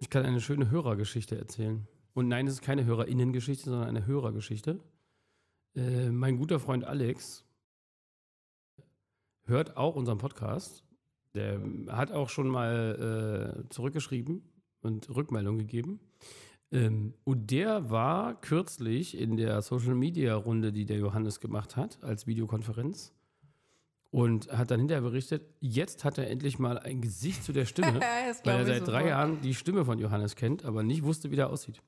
Ich kann eine schöne Hörergeschichte erzählen. Und nein, es ist keine Hörerinnengeschichte, sondern eine Hörergeschichte. Äh, mein guter Freund Alex hört auch unseren Podcast. Der hat auch schon mal äh, zurückgeschrieben und Rückmeldung gegeben. Ähm, und der war kürzlich in der Social Media Runde, die der Johannes gemacht hat, als Videokonferenz. Und hat dann hinterher berichtet, jetzt hat er endlich mal ein Gesicht zu der Stimme, Das weil er seit sofort. drei Jahren die Stimme von Johannes kennt, aber nicht wusste, wie der aussieht.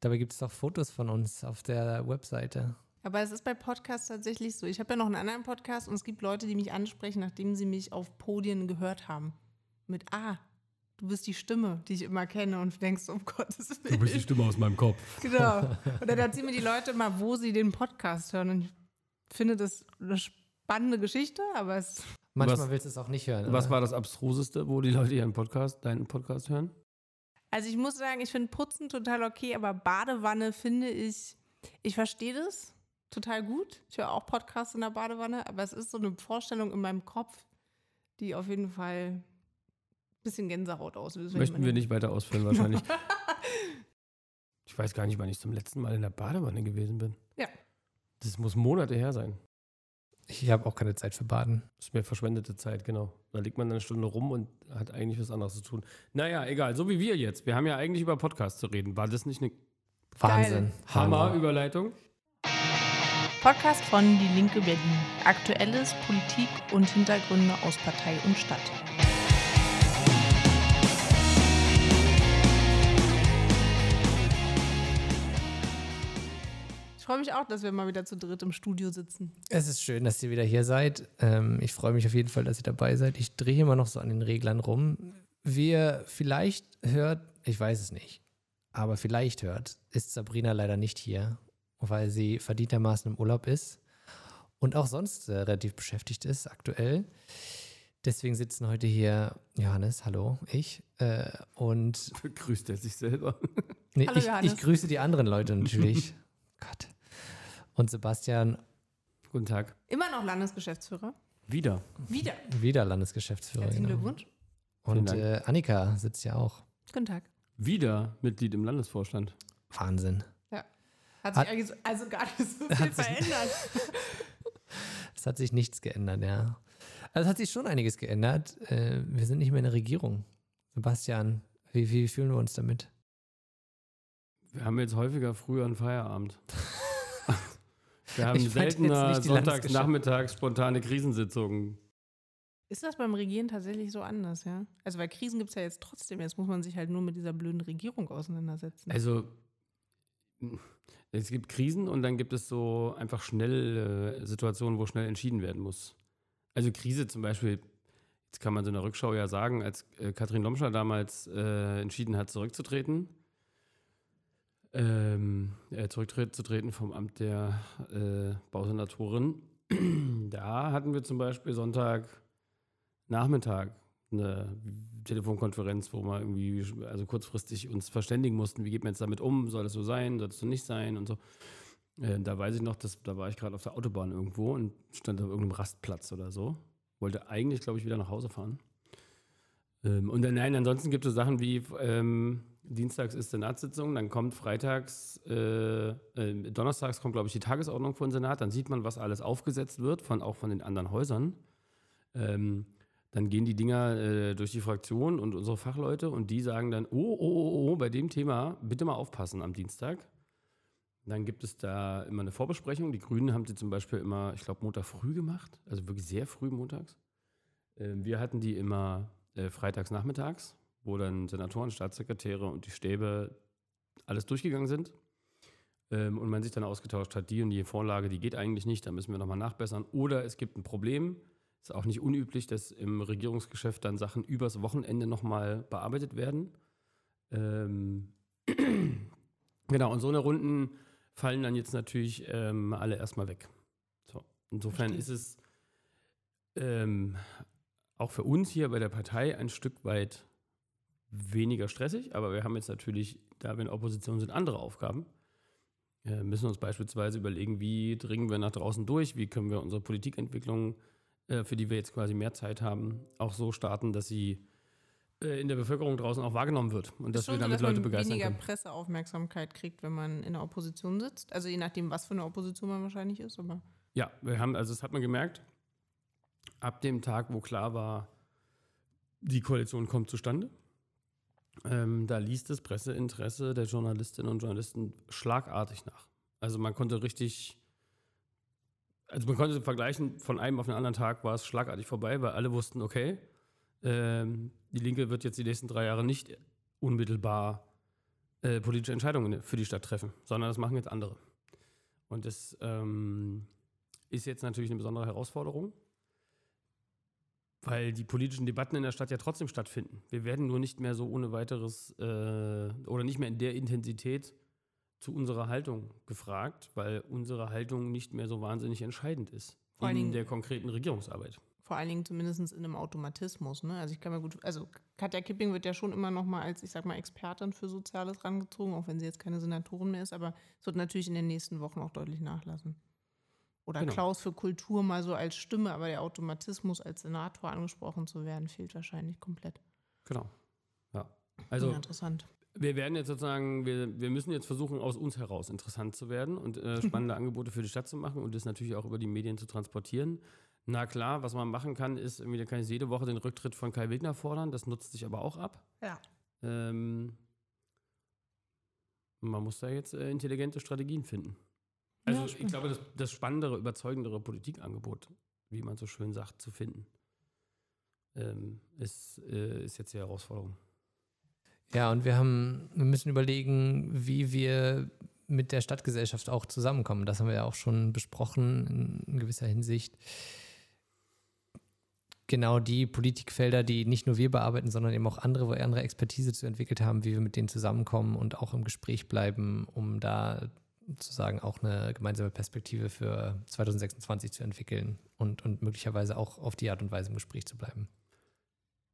Dabei gibt es doch Fotos von uns auf der Webseite. Aber es ist bei Podcasts tatsächlich so. Ich habe ja noch einen anderen Podcast und es gibt Leute, die mich ansprechen, nachdem sie mich auf Podien gehört haben. Mit Ah, du bist die Stimme, die ich immer kenne und denkst, um Gottes Willen. Stimme aus meinem Kopf. Genau. Und dann erzählen mir die Leute mal, wo sie den Podcast hören. Und ich finde das eine spannende Geschichte, aber es. Manchmal Was- willst du es auch nicht hören. Was aber- war das Abstruseste, wo die Leute ihren Podcast, deinen Podcast hören? Also ich muss sagen, ich finde Putzen total okay, aber Badewanne finde ich, ich verstehe das total gut. Ich höre auch Podcasts in der Badewanne, aber es ist so eine Vorstellung in meinem Kopf, die auf jeden Fall ein bisschen Gänsehaut auslöst. Möchten wir nicht weiter ausführen, wahrscheinlich. ich weiß gar nicht, wann ich zum letzten Mal in der Badewanne gewesen bin. Ja. Das muss Monate her sein. Ich habe auch keine Zeit für Baden. Das ist mir verschwendete Zeit, genau. Da liegt man dann eine Stunde rum und hat eigentlich was anderes zu tun. Naja, egal, so wie wir jetzt. Wir haben ja eigentlich über Podcasts zu reden. War das nicht eine Wahnsinn. Hammer-Überleitung? Podcast von Die Linke Berlin. Aktuelles, Politik und Hintergründe aus Partei und Stadt. Freue mich auch, dass wir mal wieder zu dritt im Studio sitzen. Es ist schön, dass ihr wieder hier seid. Ähm, ich freue mich auf jeden Fall, dass ihr dabei seid. Ich drehe immer noch so an den Reglern rum. Wie ihr vielleicht hört, ich weiß es nicht, aber vielleicht hört, ist Sabrina leider nicht hier, weil sie verdientermaßen im Urlaub ist und auch sonst äh, relativ beschäftigt ist aktuell. Deswegen sitzen heute hier Johannes, hallo, ich, äh, und Grüßt er sich selber? nee, Hallo, ich, Johannes. ich grüße die anderen Leute natürlich. Gott. Und Sebastian, Guten Tag. Immer noch Landesgeschäftsführer. Wieder. Wieder. wieder Landesgeschäftsführer. Herzlichen genau. Glückwunsch. Und äh, Annika sitzt ja auch. Guten Tag. Wieder Mitglied im Landesvorstand. Wahnsinn. Hat sich Hat- eigentlich so- also gar nicht so viel Hat sich- verändert. Es hat sich nichts geändert, ja. Also es hat sich schon einiges geändert. Äh, wir sind nicht mehr in der Regierung. Sebastian, wie, wie fühlen wir uns damit? Wir haben jetzt häufiger früher einen Feierabend. Wir haben seltener nicht die sonntags, Landesgeschäfte. nachmittags spontane Krisensitzungen. Ist das beim Regieren tatsächlich so anders, ja? Also, weil Krisen gibt es ja jetzt trotzdem. Jetzt muss man sich halt nur mit dieser blöden Regierung auseinandersetzen. Also, es gibt Krisen und dann gibt es so einfach schnell äh, Situationen, wo schnell entschieden werden muss. Also Krise zum Beispiel, jetzt kann man so in der Rückschau ja sagen, als äh, Katrin Lomscher damals äh, entschieden hat, zurückzutreten, ähm, äh, zurückzutreten vom Amt der äh, Bausenatorin, da hatten wir zum Beispiel Sonntagnachmittag eine Telefonkonferenz, wo wir irgendwie also kurzfristig uns verständigen mussten, wie geht man jetzt damit um, soll das so sein, soll das so nicht sein und so. Äh, da weiß ich noch, dass, da war ich gerade auf der Autobahn irgendwo und stand auf irgendeinem Rastplatz oder so. Wollte eigentlich, glaube ich, wieder nach Hause fahren. Ähm, und dann, nein, ansonsten gibt es Sachen wie ähm, Dienstags ist Senatssitzung, dann kommt freitags, äh, äh, donnerstags kommt, glaube ich, die Tagesordnung von Senat, dann sieht man, was alles aufgesetzt wird, von, auch von den anderen Häusern. Ähm, dann gehen die Dinger äh, durch die Fraktion und unsere Fachleute und die sagen dann, oh, oh, oh, oh, bei dem Thema bitte mal aufpassen am Dienstag. Dann gibt es da immer eine Vorbesprechung. Die Grünen haben sie zum Beispiel immer, ich glaube, Montag früh gemacht, also wirklich sehr früh montags. Ähm, wir hatten die immer äh, freitags nachmittags, wo dann Senatoren, Staatssekretäre und die Stäbe alles durchgegangen sind. Ähm, und man sich dann ausgetauscht hat, die und die Vorlage, die geht eigentlich nicht, da müssen wir nochmal nachbessern. Oder es gibt ein Problem. Ist auch nicht unüblich, dass im Regierungsgeschäft dann Sachen übers Wochenende nochmal bearbeitet werden. Ähm, genau, und so eine Runden fallen dann jetzt natürlich ähm, alle erstmal weg. So. Insofern Verstehe. ist es ähm, auch für uns hier bei der Partei ein Stück weit weniger stressig, aber wir haben jetzt natürlich, da wir in Opposition sind, andere Aufgaben. Wir müssen uns beispielsweise überlegen, wie dringen wir nach draußen durch, wie können wir unsere Politikentwicklung, äh, für die wir jetzt quasi mehr Zeit haben, auch so starten, dass sie äh, in der Bevölkerung draußen auch wahrgenommen wird und dass wir so, damit dass Leute man begeistern weniger können. Presseaufmerksamkeit kriegt, wenn man in der Opposition sitzt. Also je nachdem, was für eine Opposition man wahrscheinlich ist, aber Ja, wir haben, also das hat man gemerkt, ab dem Tag, wo klar war, die Koalition kommt zustande, ähm, da ließ das Presseinteresse der Journalistinnen und Journalisten schlagartig nach. Also man konnte richtig, also man konnte vergleichen, von einem auf den anderen Tag war es schlagartig vorbei, weil alle wussten, okay, ähm, die Linke wird jetzt die nächsten drei Jahre nicht unmittelbar äh, politische Entscheidungen für die Stadt treffen, sondern das machen jetzt andere. Und das ähm, ist jetzt natürlich eine besondere Herausforderung, weil die politischen Debatten in der Stadt ja trotzdem stattfinden. Wir werden nur nicht mehr so ohne weiteres äh, oder nicht mehr in der Intensität zu unserer Haltung gefragt, weil unsere Haltung nicht mehr so wahnsinnig entscheidend ist Vor allen in Dingen- der konkreten Regierungsarbeit. vor allen Dingen zumindest in einem Automatismus. Ne? Also ich kann mir gut, also Katja Kipping wird ja schon immer noch mal als, ich sag mal, Expertin für Soziales rangezogen, auch wenn sie jetzt keine Senatorin mehr ist, aber es wird natürlich in den nächsten Wochen auch deutlich nachlassen. Oder Genau. Klaus für Kultur mal so als Stimme, aber der Automatismus als Senator angesprochen zu werden, fehlt wahrscheinlich komplett. Genau. Ja. Also interessant. wir werden jetzt sozusagen, wir, wir müssen jetzt versuchen, aus uns heraus interessant zu werden und äh, spannende Angebote für die Stadt zu machen und das natürlich auch über die Medien zu transportieren. Na klar, was man machen kann, ist, irgendwie, da kann ich jede Woche den Rücktritt von Kai Wegner fordern, das nutzt sich aber auch ab. Ja. Ähm, man muss da jetzt äh, intelligente Strategien finden. Also Ja, ich glaube, das, das spannendere, überzeugendere Politikangebot, wie man so schön sagt, zu finden, ähm, ist, äh, ist jetzt die Herausforderung. Ja, und wir haben, wir müssen überlegen, wie wir mit der Stadtgesellschaft auch zusammenkommen. Das haben wir ja auch schon besprochen in, gewisser Hinsicht. Genau die Politikfelder, die nicht nur wir bearbeiten, sondern eben auch andere, wo andere Expertise zu entwickelt haben, wie wir mit denen zusammenkommen und auch im Gespräch bleiben, um da sozusagen auch eine gemeinsame Perspektive für 2026 zu entwickeln und, und möglicherweise auch auf die Art und Weise im Gespräch zu bleiben.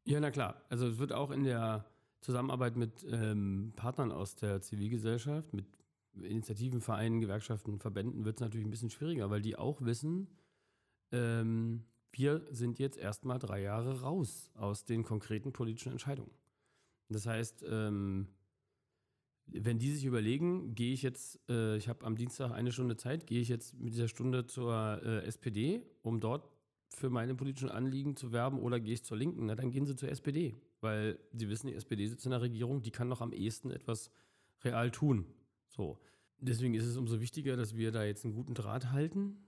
Ja, na klar. Also es wird auch in der Zusammenarbeit mit ähm, Partnern aus der Zivilgesellschaft, mit Initiativen, Vereinen, Gewerkschaften, Verbänden wird es natürlich ein bisschen schwieriger, weil die auch wissen, ähm, wir sind jetzt erstmal drei Jahre raus aus den konkreten politischen Entscheidungen. Das heißt, ähm, wenn die sich überlegen, gehe ich jetzt, äh, ich habe am Dienstag eine Stunde Zeit, gehe ich jetzt mit dieser Stunde zur äh, SPD, um dort für meine politischen Anliegen zu werben oder gehe ich zur Linken, na dann gehen sie zur SPD, weil sie wissen, die SPD sitzt in der Regierung, die kann noch am ehesten etwas real tun. So. Deswegen ist es umso wichtiger, dass wir da jetzt einen guten Draht halten.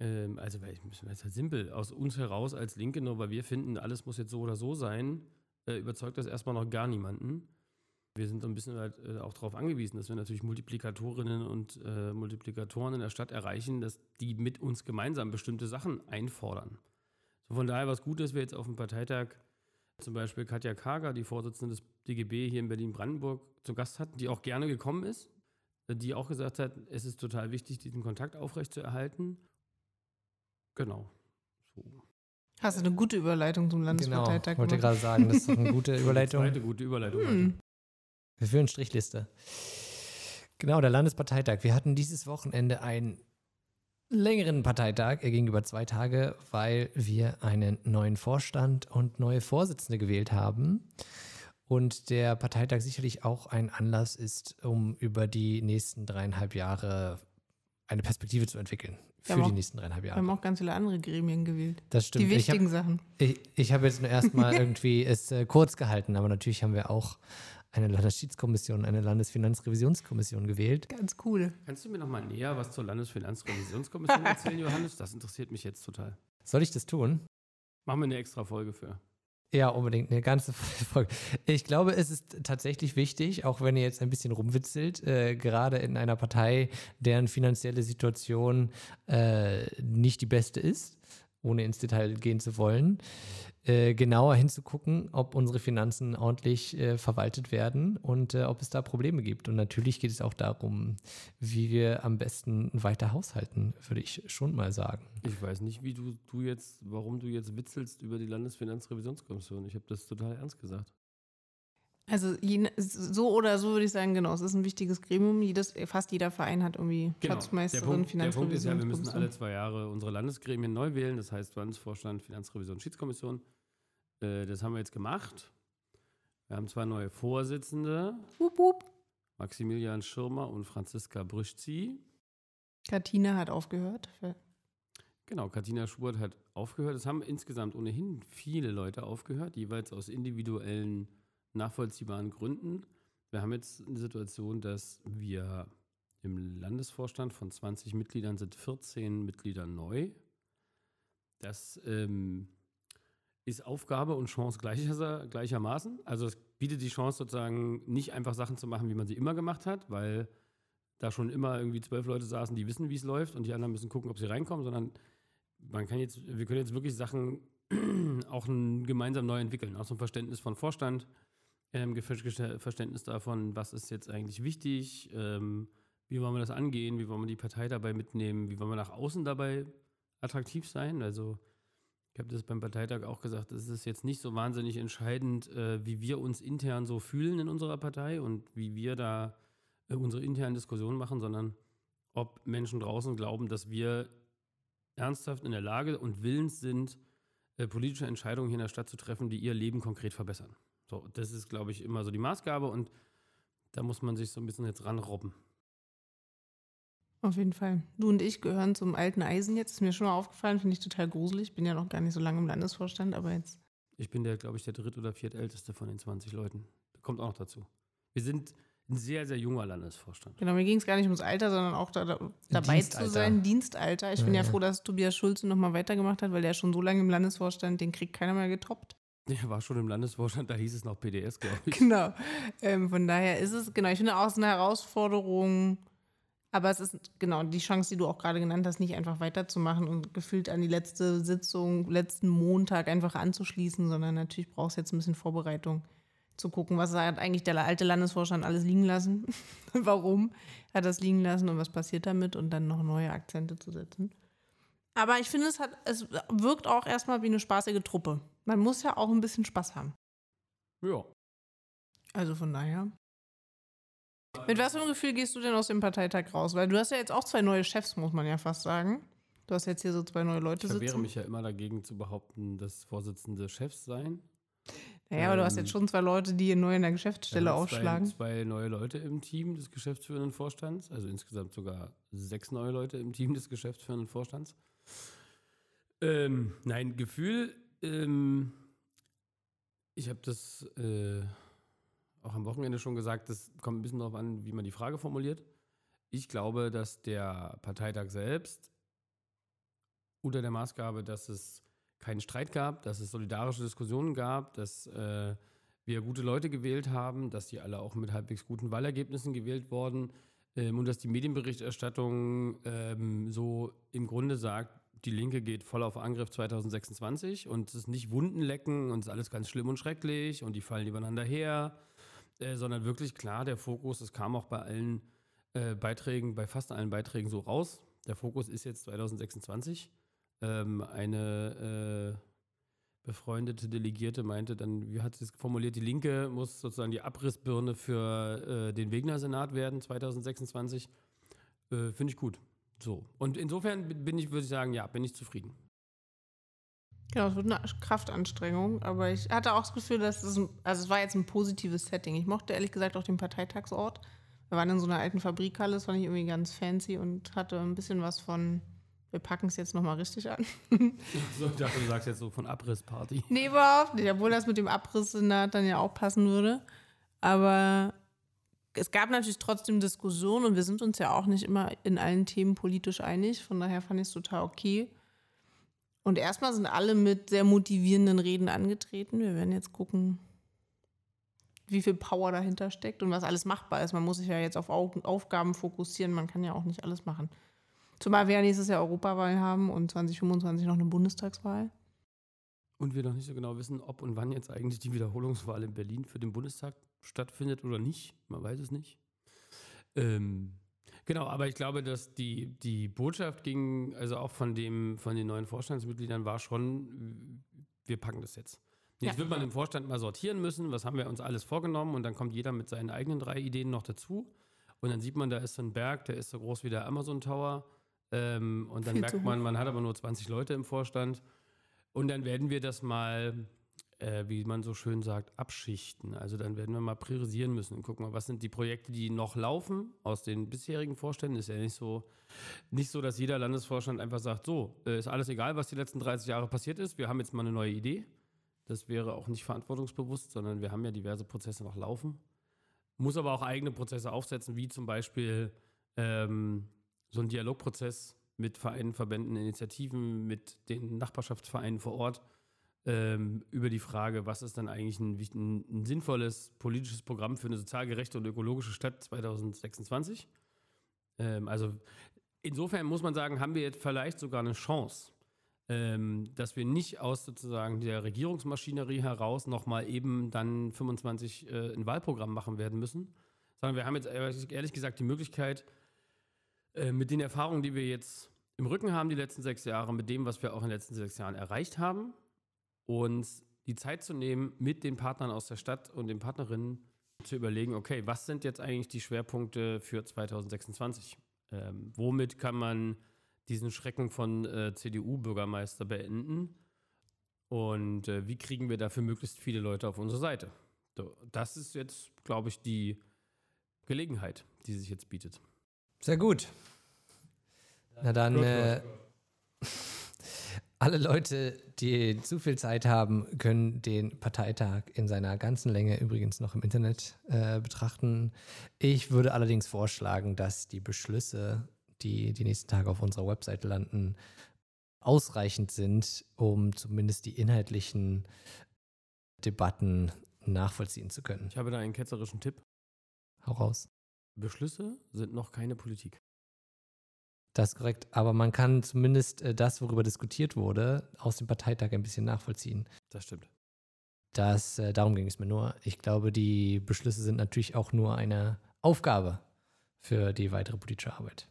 Ähm, also, weil ich müssen wir halt simpel, aus uns heraus als Linke, nur weil wir finden, alles muss jetzt so oder so sein, äh, überzeugt das erstmal noch gar niemanden. Wir sind so ein bisschen halt äh, auch darauf angewiesen, dass wir natürlich Multiplikatorinnen und äh, Multiplikatoren in der Stadt erreichen, dass die mit uns gemeinsam bestimmte Sachen einfordern. So von daher war es gut, dass wir jetzt auf dem Parteitag zum Beispiel Katja Kager, die Vorsitzende des DGB hier in Berlin-Brandenburg, zu Gast hatten, die auch gerne gekommen ist, die auch gesagt hat, es ist total wichtig, diesen Kontakt aufrechtzuerhalten. Genau. So. Hast du eine gute Überleitung zum Genau, Landesparteitag wollte gemacht? gerade sagen, das ist doch eine gute Überleitung. Zweite gute Überleitung. Hm. Wir führen Strichliste. Genau, der Landesparteitag. Wir hatten dieses Wochenende einen längeren Parteitag. Er ging über zwei Tage, weil wir einen neuen Vorstand und neue Vorsitzende gewählt haben. Und der Parteitag sicherlich auch ein Anlass ist, um über die nächsten dreieinhalb Jahre eine Perspektive zu entwickeln. Für die auch- nächsten dreieinhalb Wir haben Jahre. auch ganz viele andere Gremien gewählt. Das stimmt. Die Ich hab- wichtigen Sachen. ich, ich habe jetzt nur erstmal irgendwie es äh, kurz gehalten, aber natürlich haben wir auch eine Landesschiedskommission, eine Landesfinanzrevisionskommission gewählt. Ganz cool. Kannst du mir noch mal näher was zur Landesfinanzrevisionskommission erzählen, Johannes? Das interessiert mich jetzt total. Soll ich das tun? Machen wir eine extra Folge für. Ja, unbedingt eine ganze Folge. Ich glaube, es ist tatsächlich wichtig, auch wenn ihr jetzt ein bisschen rumwitzelt, äh, gerade in einer Partei, deren finanzielle Situation äh, nicht die beste ist, ohne ins Detail gehen zu wollen, äh, genauer hinzugucken, ob unsere Finanzen ordentlich äh, verwaltet werden und äh, ob es da Probleme gibt. Und natürlich geht es auch darum, wie wir am besten weiter haushalten, würde ich schon mal sagen. Ich weiß nicht, wie du, du jetzt, warum du jetzt witzelst über die Landesfinanzrevisionskommission. Ich habe das total ernst gesagt. Also je, so oder so würde ich sagen, genau, es ist ein wichtiges Gremium. Jedes, fast jeder Verein hat irgendwie Genau. Schatzmeisterin, Punkt, der Punkt ist ja, wir müssen alle zwei Jahre unsere Landesgremien neu wählen. Das heißt Landesvorstand, Finanzrevision, Schiedskommission. Äh, das haben wir jetzt gemacht. Wir haben zwei neue Vorsitzende, Wup, wup. Maximilian Schirmer und Franziska Brüschzi. Katina hat aufgehört. Genau, Katina Schubert hat aufgehört. Es haben insgesamt ohnehin viele Leute aufgehört, jeweils aus individuellen, nachvollziehbaren Gründen. Wir haben jetzt eine Situation, dass wir im Landesvorstand von 20 Mitgliedern sind 14 Mitglieder neu. Das ähm, ist Aufgabe und Chance gleicher, gleichermaßen. Also es bietet die Chance sozusagen nicht einfach Sachen zu machen, wie man sie immer gemacht hat, weil da schon immer irgendwie zwölf Leute saßen, die wissen, wie es läuft und die anderen müssen gucken, ob sie reinkommen, sondern man kann jetzt, wir können jetzt wirklich Sachen auch gemeinsam neu entwickeln, auch so ein Verständnis von Vorstand, ähm, Verständnis davon, was ist jetzt eigentlich wichtig, ähm, wie wollen wir das angehen, wie wollen wir die Partei dabei mitnehmen, wie wollen wir nach außen dabei attraktiv sein. Also ich habe das beim Parteitag auch gesagt, es ist jetzt nicht so wahnsinnig entscheidend, äh, wie wir uns intern so fühlen in unserer Partei und wie wir da äh, unsere internen Diskussionen machen, sondern ob Menschen draußen glauben, dass wir ernsthaft in der Lage und willens sind, äh, politische Entscheidungen hier in der Stadt zu treffen, die ihr Leben konkret verbessern. So, das ist, glaube ich, immer so die Maßgabe und da muss man sich so ein bisschen jetzt ranrobben. Auf jeden Fall. Du und ich gehören zum alten Eisen jetzt. Ist mir schon mal aufgefallen, finde ich total gruselig. Bin ja noch gar nicht so lange im Landesvorstand, aber jetzt. Ich bin der, glaube ich, der dritt- oder viertälteste von den 20 Leuten. Kommt auch noch dazu. Wir sind ein sehr, sehr junger Landesvorstand. Genau, mir ging es gar nicht ums Alter, sondern auch da, da, dabei zu sein. Dienstalter. Ich Ja, bin ja, ja. froh, dass Tobias Schulze nochmal weitergemacht hat, weil der schon so lange im Landesvorstand, den kriegt keiner mehr getoppt. Der war schon im Landesvorstand, da hieß es noch PDS, glaube ich. Genau. Ähm, von daher ist es, genau, ich finde auch es eine Herausforderung, aber es ist genau die Chance, die du auch gerade genannt hast, nicht einfach weiterzumachen und gefühlt an die letzte Sitzung, letzten Montag einfach anzuschließen, sondern natürlich brauchst du jetzt ein bisschen Vorbereitung zu gucken, was hat eigentlich der alte Landesvorstand alles liegen lassen, warum hat das liegen lassen und was passiert damit und dann noch neue Akzente zu setzen. Aber ich finde, es hat, es wirkt auch erstmal wie eine spaßige Truppe. Man muss ja auch ein bisschen Spaß haben. Ja. Also von daher. Mit was für einem Gefühl gehst du denn aus dem Parteitag raus? Weil du hast ja jetzt auch zwei neue Chefs, muss man ja fast sagen. Du hast jetzt hier so zwei neue Leute Ich verwehre sitzen. mich ja immer dagegen zu behaupten, dass Vorsitzende Chefs seien. naja, aber du hast ähm, jetzt schon zwei Leute, die hier neu in der Geschäftsstelle haben aufschlagen. Zwei, zwei neue Leute im Team des geschäftsführenden Vorstands, also insgesamt sogar sechs neue Leute im Team des geschäftsführenden Vorstands. Ähm, nein, Gefühl, ähm, ich habe das äh, auch am Wochenende schon gesagt, das kommt ein bisschen darauf an, wie man die Frage formuliert. Ich glaube, dass der Parteitag selbst unter der Maßgabe, dass es keinen Streit gab, dass es solidarische Diskussionen gab, dass äh, wir gute Leute gewählt haben, dass die alle auch mit halbwegs guten Wahlergebnissen gewählt wurden ähm, und dass die Medienberichterstattung ähm, so im Grunde sagt, die Linke geht voll auf Angriff 2026 und es ist nicht Wunden lecken und es ist alles ganz schlimm und schrecklich und die fallen übereinander her, äh, sondern wirklich klar der Fokus, es kam auch bei allen äh, Beiträgen, bei fast allen Beiträgen so raus, der Fokus ist jetzt 2026. Ähm, eine äh, befreundete Delegierte meinte dann, wie hat sie es formuliert, die Linke muss sozusagen die Abrissbirne für äh, den Wegner-Senat werden 2026. Äh, Finde ich gut. So. Und insofern bin ich, würde ich sagen, ja, bin ich zufrieden. Genau, es wird eine Kraftanstrengung, aber ich hatte auch das Gefühl, dass es, ein- also es war jetzt ein positives Setting. Ich mochte ehrlich gesagt auch den Parteitagsort. Wir waren in so einer alten Fabrikhalle, das fand ich irgendwie ganz fancy und hatte ein bisschen was von, wir packen es jetzt nochmal richtig an. So, ich dachte, du sagst jetzt so von Abrissparty. Nee, überhaupt nicht, obwohl das mit dem Abrisssenat dann ja auch passen würde. Aber es gab natürlich trotzdem Diskussionen und wir sind uns ja auch nicht immer in allen Themen politisch einig. Von daher fand ich es total okay. Und erstmal sind alle mit sehr motivierenden Reden angetreten. Wir werden jetzt gucken, wie viel Power dahinter steckt und was alles machbar ist. Man muss sich ja jetzt auf Au- Aufgaben fokussieren. Man kann ja auch nicht alles machen. Zumal wir ja nächstes Jahr Europawahl haben und 2025 noch eine Bundestagswahl. Und wir noch nicht so genau wissen, ob und wann jetzt eigentlich die Wiederholungswahl in Berlin für den Bundestag stattfindet oder nicht. Man weiß es nicht. Ähm, genau, aber ich glaube, dass die, die Botschaft ging, also auch von, dem, von den neuen Vorstandsmitgliedern, war schon, wir packen das jetzt. Jetzt Ja. wird man im Vorstand mal sortieren müssen, was haben wir uns alles vorgenommen und dann kommt jeder mit seinen eigenen drei Ideen noch dazu. Und dann sieht man, da ist so ein Berg, der ist so groß wie der Amazon Tower. Ähm, und dann merkt man, man hat aber nur 20 Leute im Vorstand. Und dann werden wir das mal äh, wie man so schön sagt, abschichten. Also dann werden wir mal priorisieren müssen und gucken mal, was sind die Projekte, die noch laufen aus den bisherigen Vorständen. Ist ja nicht so, nicht so, dass jeder Landesvorstand einfach sagt, so, äh, ist alles egal, was die letzten 30 Jahre passiert ist. Wir haben jetzt mal eine neue Idee. Das wäre auch nicht verantwortungsbewusst, sondern wir haben ja diverse Prozesse noch laufen. Muss aber auch eigene Prozesse aufsetzen, wie zum Beispiel ähm, so ein Dialogprozess mit Vereinen, Verbänden, Initiativen, mit den Nachbarschaftsvereinen vor Ort ähm, über die Frage, was ist dann eigentlich ein, ein, ein, sinnvolles politisches Programm für eine sozial gerechte und ökologische Stadt 2026. Ähm, also insofern muss man sagen, haben wir jetzt vielleicht sogar eine Chance, ähm, dass wir nicht aus sozusagen der Regierungsmaschinerie heraus nochmal eben dann 25 äh, ein Wahlprogramm machen werden müssen, sondern wir haben jetzt ehrlich gesagt die Möglichkeit, äh, mit den Erfahrungen, die wir jetzt im Rücken haben, die letzten sechs Jahre, mit dem, was wir auch in den letzten sechs Jahren erreicht haben, uns die Zeit zu nehmen, mit den Partnern aus der Stadt und den Partnerinnen zu überlegen, okay, was sind jetzt eigentlich die Schwerpunkte für 2026? Ähm, womit kann man diesen Schrecken von äh, CDU-Bürgermeister beenden? Und äh, wie kriegen wir dafür möglichst viele Leute auf unsere Seite? So, das ist jetzt, glaube ich, die Gelegenheit, die sich jetzt bietet. Sehr gut. Na dann, äh, alle Leute, die zu viel Zeit haben, können den Parteitag in seiner ganzen Länge übrigens noch im Internet äh, betrachten. Ich würde allerdings vorschlagen, dass die Beschlüsse, die die nächsten Tage auf unserer Webseite landen, ausreichend sind, um zumindest die inhaltlichen Debatten nachvollziehen zu können. Ich habe da einen ketzerischen Tipp. Hau raus. Beschlüsse sind noch keine Politik. Das ist korrekt, aber man kann zumindest äh, das, worüber diskutiert wurde, aus dem Parteitag ein bisschen nachvollziehen. Das stimmt. Das, äh, darum ging es mir nur. Ich glaube, die Beschlüsse sind natürlich auch nur eine Aufgabe für die weitere politische Arbeit.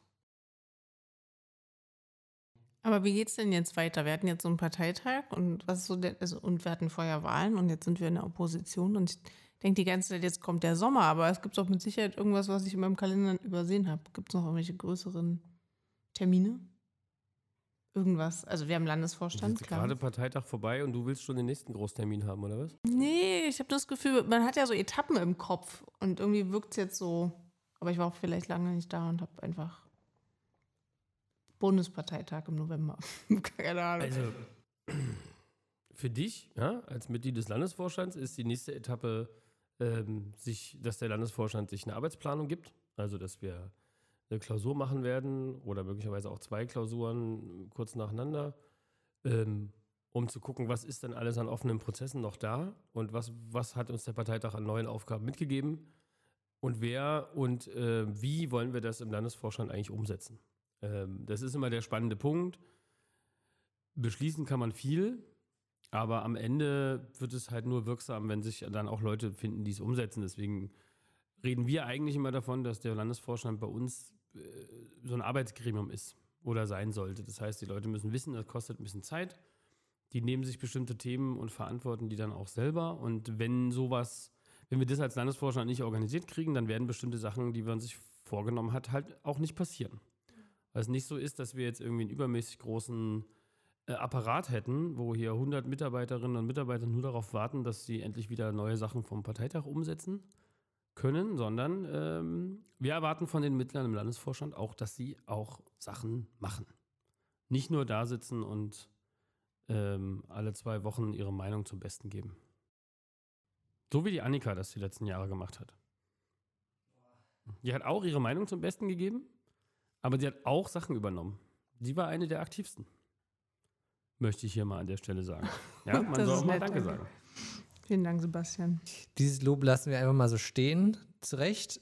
Aber wie geht es denn jetzt weiter? Wir hatten jetzt so einen Parteitag und was ist so der, also, und wir hatten vorher Wahlen und jetzt sind wir in der Opposition und ich denke die ganze Zeit, jetzt kommt der Sommer, aber es gibt auch mit Sicherheit irgendwas, was ich in meinem Kalender übersehen habe. Gibt es noch irgendwelche größeren Termine? Irgendwas. Also wir haben Landesvorstand, ist. Gerade Parteitag vorbei und du willst schon den nächsten Großtermin haben, oder was? Nee, ich habe das Gefühl, man hat ja so Etappen im Kopf und irgendwie wirkt es jetzt so. Aber ich war auch vielleicht lange nicht da und habe einfach Bundesparteitag im November. Keine Ahnung. Also für dich, ja, als Mitglied des Landesvorstands, ist die nächste Etappe, ähm, sich, dass der Landesvorstand sich eine Arbeitsplanung gibt. Also dass wir eine Klausur machen werden oder möglicherweise auch zwei Klausuren kurz nacheinander, ähm, um zu gucken, was ist denn alles an offenen Prozessen noch da und was, was hat uns der Parteitag an neuen Aufgaben mitgegeben und wer und äh, wie wollen wir das im Landesvorstand eigentlich umsetzen. Ähm, das ist immer der spannende Punkt. Beschließen kann man viel, aber am Ende wird es halt nur wirksam, wenn sich dann auch Leute finden, die es umsetzen. Deswegen reden wir eigentlich immer davon, dass der Landesvorstand bei uns so ein Arbeitsgremium ist oder sein sollte. Das heißt, die Leute müssen wissen, das kostet ein bisschen Zeit. Die nehmen sich bestimmte Themen und verantworten die dann auch selber. Und wenn sowas, wenn wir das als Landesvorstand nicht organisiert kriegen, dann werden bestimmte Sachen, die man sich vorgenommen hat, halt auch nicht passieren. Weil es nicht so ist, dass wir jetzt irgendwie einen übermäßig großen äh, Apparat hätten, wo hier 100 Mitarbeiterinnen und Mitarbeiter nur darauf warten, dass sie endlich wieder neue Sachen vom Parteitag umsetzen, können, sondern ähm, wir erwarten von den Mitgliedern im Landesvorstand auch, dass sie auch Sachen machen. Nicht nur da sitzen und ähm, alle zwei Wochen ihre Meinung zum Besten geben. So wie die Annika das die letzten Jahre gemacht hat. Die hat auch ihre Meinung zum Besten gegeben, aber sie hat auch Sachen übernommen. Sie war eine der aktivsten. Möchte ich hier mal an der Stelle sagen. Ja, man soll auch mal Danke sagen. Vielen Dank, Sebastian. Dieses Lob lassen wir einfach mal so stehen, zurecht.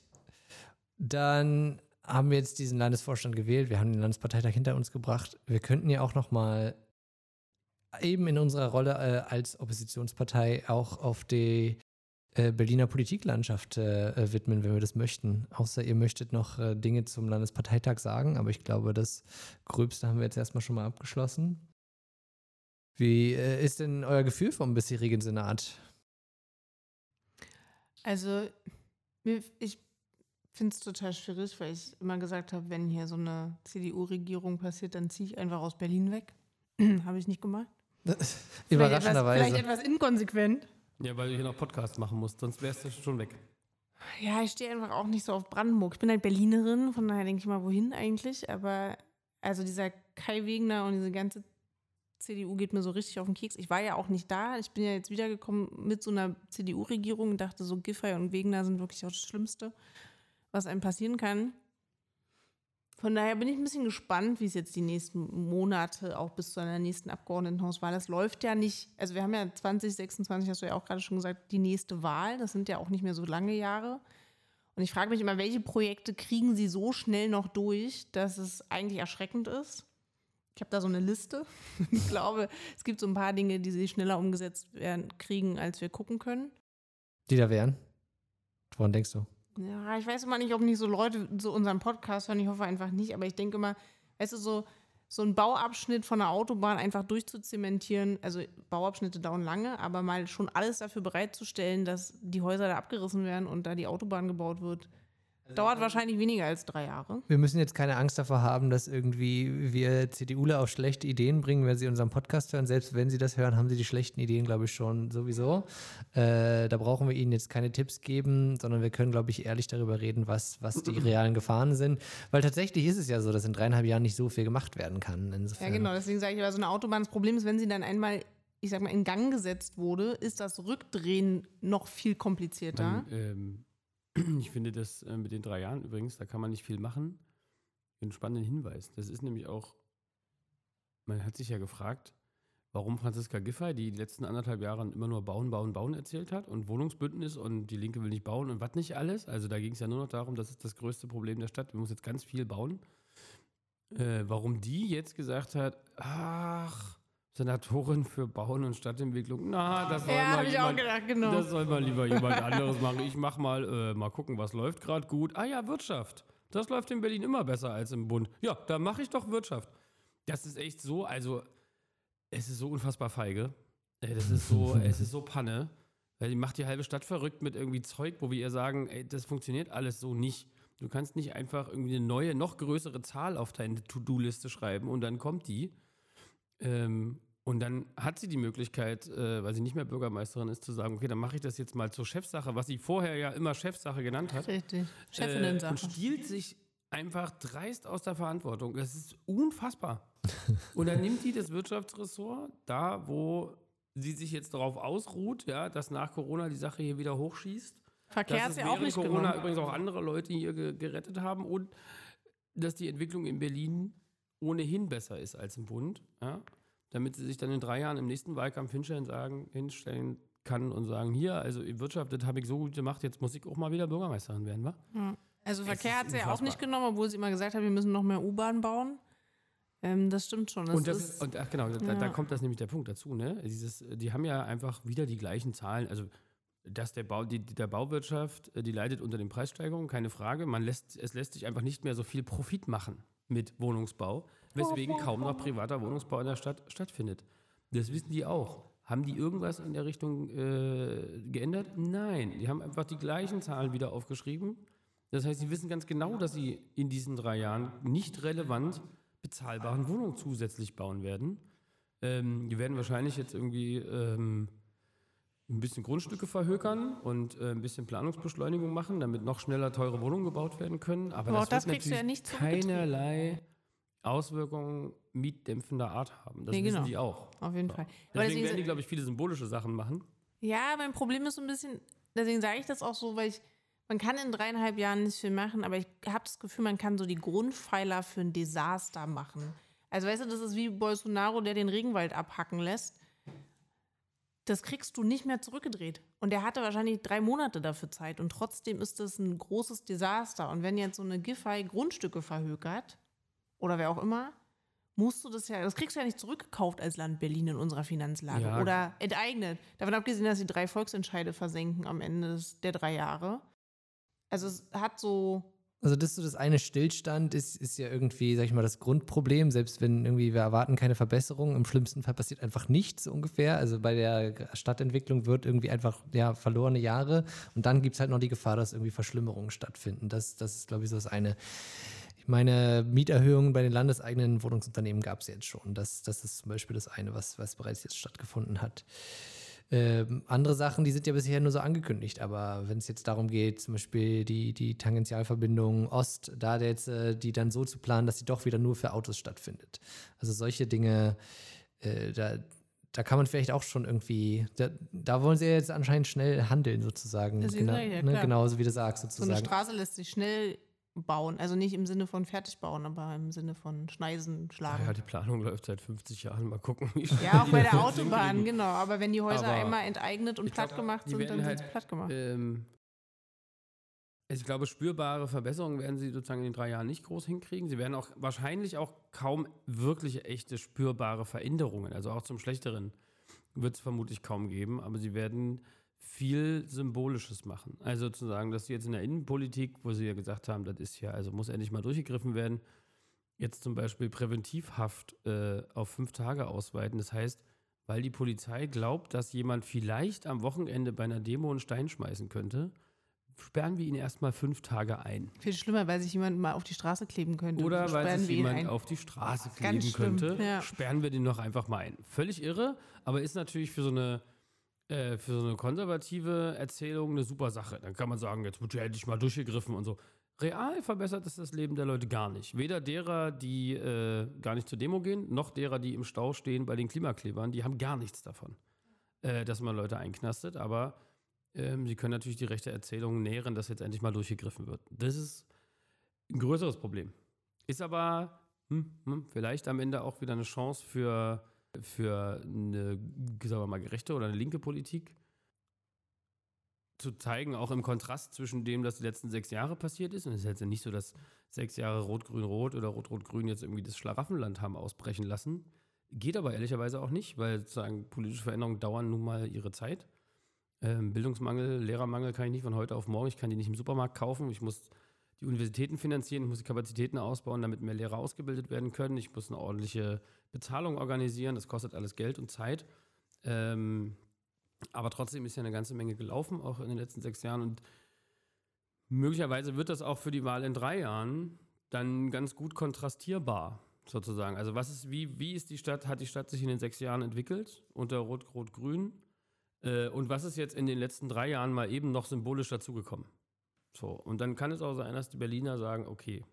Dann haben wir jetzt diesen Landesvorstand gewählt. Wir haben den Landesparteitag hinter uns gebracht. Wir könnten ja auch noch mal eben in unserer Rolle äh, als Oppositionspartei auch auf die äh, Berliner Politiklandschaft äh, widmen, wenn wir das möchten. Außer ihr möchtet noch äh, Dinge zum Landesparteitag sagen, aber ich glaube, das Gröbste haben wir jetzt erstmal schon mal abgeschlossen. Wie äh, ist denn euer Gefühl vom bisherigen Senat? Also, ich finde es total schwierig, weil ich immer gesagt habe, wenn hier so eine CDU-Regierung passiert, dann ziehe ich einfach aus Berlin weg. habe ich nicht gemacht. Überraschenderweise. Vielleicht etwas, vielleicht etwas inkonsequent. Ja, weil du hier noch Podcast machen musst, sonst wärst du schon weg. Ja, ich stehe einfach auch nicht so auf Brandenburg. Ich bin halt Berlinerin, von daher denke ich mal, wohin eigentlich. Aber also dieser Kai Wegner und diese ganze CDU geht mir so richtig auf den Keks. Ich war ja auch nicht da. Ich bin ja jetzt wiedergekommen mit so einer CDU-Regierung und dachte so, Giffey und Wegner sind wirklich auch das Schlimmste, was einem passieren kann. Von daher bin ich ein bisschen gespannt, wie es jetzt die nächsten Monate auch bis zu einer nächsten Abgeordnetenhauswahl. Das läuft ja nicht, also wir haben ja 2026, hast du ja auch gerade schon gesagt, die nächste Wahl. Das sind ja auch nicht mehr so lange Jahre. Und ich frage mich immer, welche Projekte kriegen sie so schnell noch durch, dass es eigentlich erschreckend ist? Ich habe da so eine Liste. ich glaube, es gibt so ein paar Dinge, die sie schneller umgesetzt werden, kriegen, als wir gucken können. Die da wären? Woran denkst du? Ja, ich weiß immer nicht, ob nicht so Leute so unseren Podcast hören. Ich hoffe einfach nicht. Aber ich denke immer, weißt du, so, so ein Bauabschnitt von der Autobahn einfach durchzuzementieren. Also Bauabschnitte dauern lange, aber mal schon alles dafür bereitzustellen, dass die Häuser da abgerissen werden und da die Autobahn gebaut wird. Dauert wahrscheinlich weniger als drei Jahre. Wir müssen jetzt keine Angst davor haben, dass irgendwie wir CDUler auf schlechte Ideen bringen, wenn sie unseren Podcast hören. Selbst wenn sie das hören, haben sie die schlechten Ideen, glaube ich, schon sowieso. Äh, da brauchen wir ihnen jetzt keine Tipps geben, sondern wir können, glaube ich, ehrlich darüber reden, was, was die realen Gefahren sind. Weil tatsächlich ist es ja so, dass in dreieinhalb Jahren nicht so viel gemacht werden kann. Insofern. Ja, genau. Deswegen sage ich, aber so eine Autobahn, das Problem ist, wenn sie dann einmal ich sag mal, in Gang gesetzt wurde, ist das Rückdrehen noch viel komplizierter. Man, ähm ich finde das äh, mit den drei Jahren übrigens, da kann man nicht viel machen. Einen spannenden Hinweis. Das ist nämlich auch, man hat sich ja gefragt, warum Franziska Giffey, die letzten anderthalb Jahre immer nur Bauen, Bauen, Bauen erzählt hat und Wohnungsbündnis und die Linke will nicht bauen und was nicht alles. Also da ging es ja nur noch darum, das ist das größte Problem der Stadt, wir müssen jetzt ganz viel bauen. Äh, warum die jetzt gesagt hat, ach, Senatorin für Bauen und Stadtentwicklung. Na, das soll, ja, mal, ich jemand, auch gedacht, genau. das soll mal lieber jemand anderes machen. Ich mach mal, äh, mal gucken, was läuft gerade gut. Ah ja, Wirtschaft. Das läuft in Berlin immer besser als im Bund. Ja, da mache ich doch Wirtschaft. Das ist echt so, also es ist so unfassbar feige. Das ist so, es ist so Panne. Weil die macht die halbe Stadt verrückt mit irgendwie Zeug, wo wir ihr sagen, ey, das funktioniert alles so nicht. Du kannst nicht einfach irgendwie eine neue, noch größere Zahl auf deine To-Do-Liste schreiben und dann kommt die. Ähm, und dann hat sie die Möglichkeit, äh, weil sie nicht mehr Bürgermeisterin ist, zu sagen, okay, dann mache ich das jetzt mal zur Chefsache, was sie vorher ja immer Chefsache genannt hat. Richtig. Äh, Chefinnen-Sache. und stiehlt sich einfach dreist aus der Verantwortung. Das ist unfassbar. und dann nimmt die das Wirtschaftsressort, da wo sie sich jetzt darauf ausruht, ja, dass nach Corona die Sache hier wieder hochschießt. Verkehr dass es sie auch nicht Corona genommen. übrigens auch andere Leute hier ge gerettet haben und dass die Entwicklung in Berlin ohnehin besser ist als im Bund, ja, damit sie sich dann in drei Jahren im nächsten Wahlkampf hinstellen, sagen, hinstellen kann und sagen, hier, also Wirtschaft, das habe ich so gut gemacht, jetzt muss ich auch mal wieder Bürgermeisterin werden, wa? Also Verkehr hat sie ja auch nicht genommen, obwohl sie immer gesagt hat, wir müssen noch mehr U-Bahn bauen. Ähm, das stimmt schon. Das und, das ist, ist, und ach genau, da, da ja. kommt das nämlich der Punkt dazu, ne? Dieses, die haben ja einfach wieder die gleichen Zahlen, also dass der Bau, die, die- der Bauwirtschaft, äh, die leidet unter den Preissteigerungen, keine Frage. Man lässt, es lässt sich einfach nicht mehr so viel Profit machen mit Wohnungsbau, weswegen kaum noch privater Wohnungsbau in der Stadt stattfindet. Das wissen die auch. Haben die irgendwas in der Richtung äh, geändert? Nein, die haben einfach die gleichen Zahlen wieder aufgeschrieben. Das heißt, sie wissen ganz genau, dass sie in diesen drei Jahren nicht relevant bezahlbaren Wohnungen zusätzlich bauen werden. Ähm, die werden wahrscheinlich jetzt irgendwie ähm, ein bisschen Grundstücke verhökern und äh, ein bisschen Planungsbeschleunigung machen, damit noch schneller teure Wohnungen gebaut werden können. Aber, auch das, das kriegst du ja nicht keinerlei Auswirkungen mietdämpfender Art haben. Das Nee, wissen genau. die auch. auf jeden Fall. Aber Deswegen deswegen, werden die, glaube ich, viele symbolische Sachen machen. ja, mein Problem ist so ein bisschen, deswegen sage ich das auch so, weil ich, man kann in dreieinhalb Jahren nicht viel machen, aber ich habe das Gefühl, man kann so die Grundpfeiler für ein Desaster machen. Also weißt du, das ist wie Bolsonaro, der den Regenwald abhacken lässt. Das kriegst du nicht mehr zurückgedreht. Und der hatte wahrscheinlich drei Monate dafür Zeit. Und trotzdem ist das ein großes Desaster. Und wenn jetzt so eine Giffey Grundstücke verhökert, oder wer auch immer, musst du das ja, das kriegst du ja nicht zurückgekauft als Land Berlin in unserer Finanzlage. Ja. Oder enteignet. Davon abgesehen, dass sie drei Volksentscheide versenken am Ende des, der drei Jahre. Also es hat so, Also das so das eine Stillstand ist, ist ja irgendwie, sag ich mal, das Grundproblem. Selbst wenn irgendwie wir erwarten keine Verbesserung, im schlimmsten Fall passiert einfach nichts ungefähr. Also bei der Stadtentwicklung wird irgendwie einfach ja verlorene Jahre und dann gibt es halt noch die Gefahr, dass irgendwie Verschlimmerungen stattfinden. Das, das ist, glaube ich, so das eine. Meine Mieterhöhungen bei den landeseigenen Wohnungsunternehmen gab es jetzt schon. Das, das ist zum Beispiel das eine, was, was bereits jetzt stattgefunden hat. Ähm, andere Sachen, die sind ja bisher nur so angekündigt, aber wenn es jetzt darum geht, zum Beispiel die, die Tangentialverbindung Ost, da jetzt äh, die dann so zu planen, dass sie doch wieder nur für Autos stattfindet. Also solche Dinge, äh, da, da kann man vielleicht auch schon irgendwie, da, da wollen sie ja jetzt anscheinend schnell handeln sozusagen. Genau, ja, ne, genauso wie du sagst So eine sozusagen. Straße lässt sich schnell bauen. Also nicht im Sinne von fertig bauen, aber im Sinne von Schneisen, schlagen. Ja, die Planung läuft seit 50 Jahren. Mal gucken, wie Ja, auch bei der Autobahn, genau. Aber wenn die Häuser Aber einmal enteignet und platt glaub, gemacht sind, dann halt, sind sie platt gemacht. Ähm, ich glaube, spürbare Verbesserungen werden sie sozusagen in den drei Jahren nicht groß hinkriegen. Sie werden auch wahrscheinlich auch kaum wirklich echte spürbare Veränderungen, also auch zum Schlechteren, wird es vermutlich kaum geben, aber sie werden viel Symbolisches machen. Also zu sagen, dass sie jetzt in der Innenpolitik, wo sie ja gesagt haben, das ist ja, also muss endlich mal durchgegriffen werden, jetzt zum Beispiel Präventivhaft äh, auf fünf Tage ausweiten. Das heißt, weil die Polizei glaubt, dass jemand vielleicht am Wochenende bei einer Demo einen Stein schmeißen könnte, sperren wir ihn erstmal fünf Tage ein. Viel schlimmer, weil sich jemand mal auf die Straße kleben könnte. Oder weil sich jemand auf die Straße kleben könnte, ja. sperren wir den doch einfach mal ein. Völlig irre, aber ist natürlich für so eine äh, für so eine konservative Erzählung eine super Sache. Dann kann man sagen, jetzt wird ja endlich mal durchgegriffen und so. Real verbessert es das Leben der Leute gar nicht. Weder derer, die äh, gar nicht zur Demo gehen, noch derer, die im Stau stehen bei den Klimaklebern. Die haben gar nichts davon, äh, dass man Leute einknastet. Aber ähm, sie können natürlich die rechte Erzählung nähren, dass jetzt endlich mal durchgegriffen wird. Das ist ein größeres Problem. Ist aber hm, hm, vielleicht am Ende auch wieder eine Chance für, für eine, sagen wir mal, gerechte oder eine linke Politik zu zeigen, auch im Kontrast zwischen dem, was die letzten sechs Jahre passiert ist. Und es ist jetzt nicht so, dass sechs Jahre Rot-Grün-Rot oder Rot-Rot-Grün jetzt irgendwie das Schlaraffenland haben ausbrechen lassen. Geht aber ehrlicherweise auch nicht, weil sozusagen politische Veränderungen dauern nun mal ihre Zeit. Ähm, Bildungsmangel, Lehrermangel kann ich nicht von heute auf morgen. Ich kann die nicht im Supermarkt kaufen. Ich muss die Universitäten finanzieren, ich muss die Kapazitäten ausbauen, damit mehr Lehrer ausgebildet werden können. Ich muss eine ordentliche Bezahlung organisieren. Das kostet alles Geld und Zeit. Ähm, aber trotzdem ist ja eine ganze Menge gelaufen, auch in den letzten sechs Jahren. Und möglicherweise wird das auch für die Wahl in drei Jahren dann ganz gut kontrastierbar, sozusagen. Also was ist, wie, wie ist die Stadt, hat die Stadt sich in den sechs Jahren entwickelt unter Rot-Rot-Grün? Äh, und was ist jetzt in den letzten drei Jahren mal eben noch symbolisch dazugekommen? So, und dann kann es auch sein, dass die Berliner sagen, okay,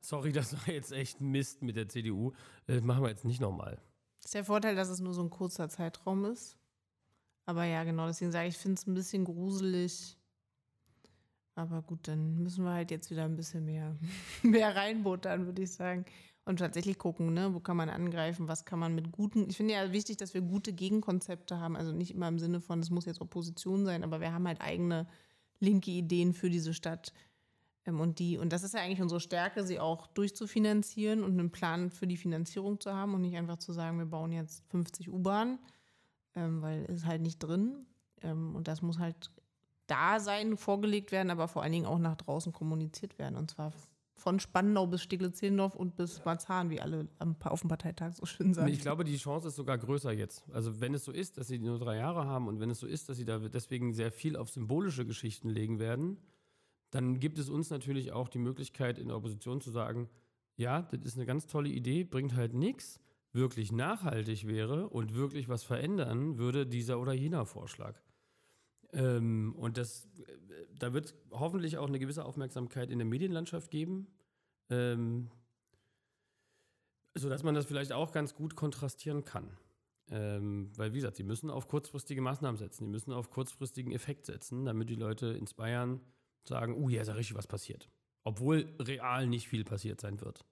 sorry, das war jetzt echt Mist mit der CDU, das machen wir jetzt nicht nochmal. Das ist der Vorteil, dass es nur so ein kurzer Zeitraum ist. Aber ja, genau, deswegen sage ich, ich finde es ein bisschen gruselig. Aber gut, dann müssen wir halt jetzt wieder ein bisschen mehr, mehr reinbuttern, würde ich sagen. Und tatsächlich gucken, ne, wo kann man angreifen, was kann man mit guten. Ich finde ja wichtig, dass wir gute Gegenkonzepte haben. Also nicht immer im Sinne von, es muss jetzt Opposition sein, aber wir haben halt eigene linke Ideen für diese Stadt. Ähm, und die, und das ist ja eigentlich unsere Stärke, sie auch durchzufinanzieren und einen Plan für die Finanzierung zu haben und nicht einfach zu sagen, wir bauen jetzt 50 U-Bahnen, ähm, weil ist halt nicht drin. Ähm, und das muss halt da sein, vorgelegt werden, aber vor allen Dingen auch nach draußen kommuniziert werden. Und zwar von Spandau bis Steglitz-Zehlendorf und bis Marzahn, wie alle auf dem Parteitag so schön sagen. Ich glaube, die Chance ist sogar größer jetzt. Also wenn es so ist, dass sie nur drei Jahre haben und wenn es so ist, dass sie da deswegen sehr viel auf symbolische Geschichten legen werden, dann gibt es uns natürlich auch die Möglichkeit in der Opposition zu sagen, ja, das ist eine ganz tolle Idee, bringt halt nichts, wirklich nachhaltig wäre und wirklich was verändern würde dieser oder jener Vorschlag. Ähm, und das, äh, da wird es hoffentlich auch eine gewisse Aufmerksamkeit in der Medienlandschaft geben. Ähm, sodass man das vielleicht auch ganz gut kontrastieren kann. Ähm, weil, wie gesagt, sie müssen auf kurzfristige Maßnahmen setzen, die müssen auf kurzfristigen Effekt setzen, damit die Leute in Bayern sagen, uh, hier ist ja richtig was passiert. Obwohl real nicht viel passiert sein wird.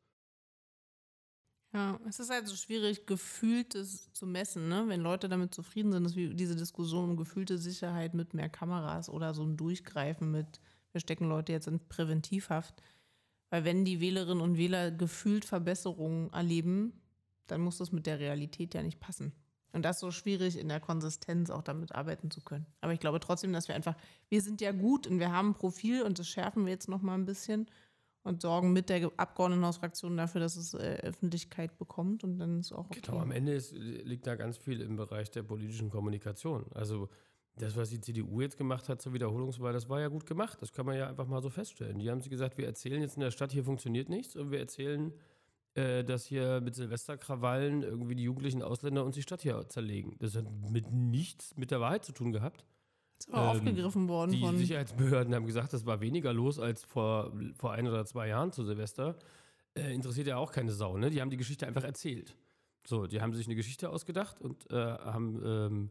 Ja, es ist halt so schwierig, Gefühltes zu messen, ne? Wenn Leute damit zufrieden sind, ist wie diese Diskussion um gefühlte Sicherheit mit mehr Kameras oder so ein Durchgreifen mit, wir stecken Leute jetzt in Präventivhaft. Weil wenn die Wählerinnen und Wähler gefühlt Verbesserungen erleben, dann muss das mit der Realität ja nicht passen. Und das ist so schwierig in der Konsistenz auch damit arbeiten zu können. Aber ich glaube trotzdem, dass wir einfach, wir sind ja gut und wir haben ein Profil und das schärfen wir jetzt noch mal ein bisschen und sorgen mit der Abgeordnetenhausfraktion dafür, dass es äh, Öffentlichkeit bekommt und dann ist auch okay. Genau, am Ende ist, liegt da ganz viel im Bereich der politischen Kommunikation. Also das, was die CDU jetzt gemacht hat zur Wiederholungswahl, das war ja gut gemacht. Das kann man ja einfach mal so feststellen. Die haben sich gesagt, wir erzählen jetzt in der Stadt, hier funktioniert nichts und wir erzählen, äh, dass hier mit Silvesterkrawallen irgendwie die jugendlichen Ausländer uns die Stadt hier zerlegen. Das hat mit nichts mit der Wahrheit zu tun gehabt. Ist aber Ähm, aufgegriffen worden Die von. Sicherheitsbehörden haben gesagt, das war weniger los als vor, vor ein oder zwei Jahren zu Silvester. Äh, interessiert ja auch keine Sau, ne? Die haben die Geschichte einfach erzählt. So, die haben sich eine Geschichte ausgedacht und äh, haben ähm,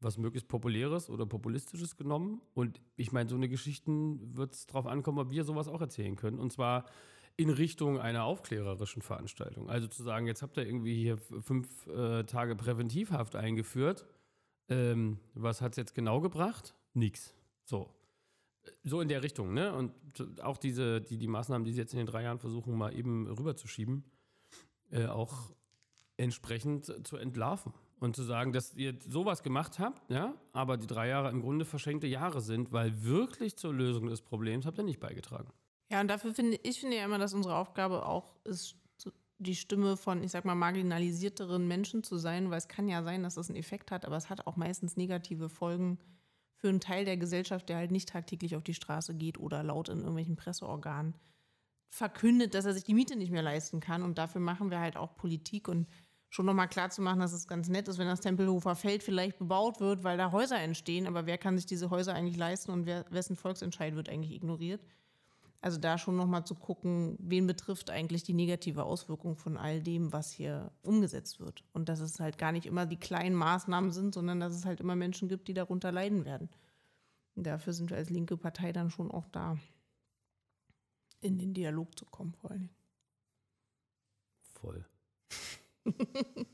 was möglichst Populäres oder Populistisches genommen. Und ich meine, so eine Geschichten wird es darauf ankommen, ob wir sowas auch erzählen können. Und zwar in Richtung einer aufklärerischen Veranstaltung. Also zu sagen, jetzt habt ihr irgendwie hier fünf äh, Tage Präventivhaft eingeführt. Ähm, was hat es jetzt genau gebracht? Nix. So. So in der Richtung, ne? Und auch diese, die, die Maßnahmen, die sie jetzt in den drei Jahren versuchen, mal eben rüberzuschieben, äh, auch entsprechend zu entlarven. Und zu sagen, dass ihr sowas gemacht habt, ja, aber die drei Jahre im Grunde verschenkte Jahre sind, weil wirklich zur Lösung des Problems habt ihr nicht beigetragen. Ja, und dafür finde ich finde ja immer, dass unsere Aufgabe auch ist, die Stimme von, ich sag mal, marginalisierteren Menschen zu sein, weil es kann ja sein, dass das einen Effekt hat, aber es hat auch meistens negative Folgen für einen Teil der Gesellschaft, der halt nicht tagtäglich auf die Straße geht oder laut in irgendwelchen Presseorganen verkündet, dass er sich die Miete nicht mehr leisten kann. Und dafür machen wir halt auch Politik und schon nochmal klar zu machen, dass es ganz nett ist, wenn das Tempelhofer Feld vielleicht bebaut wird, weil da Häuser entstehen, aber wer kann sich diese Häuser eigentlich leisten und wer, wessen Volksentscheid wird eigentlich ignoriert? Also da schon nochmal zu gucken, wen betrifft eigentlich die negative Auswirkung von all dem, was hier umgesetzt wird. Und dass es halt gar nicht immer die kleinen Maßnahmen sind, sondern dass es halt immer Menschen gibt, die darunter leiden werden. Und dafür sind wir als linke Partei dann schon auch da, in den Dialog zu kommen vor allen Dingen. Voll.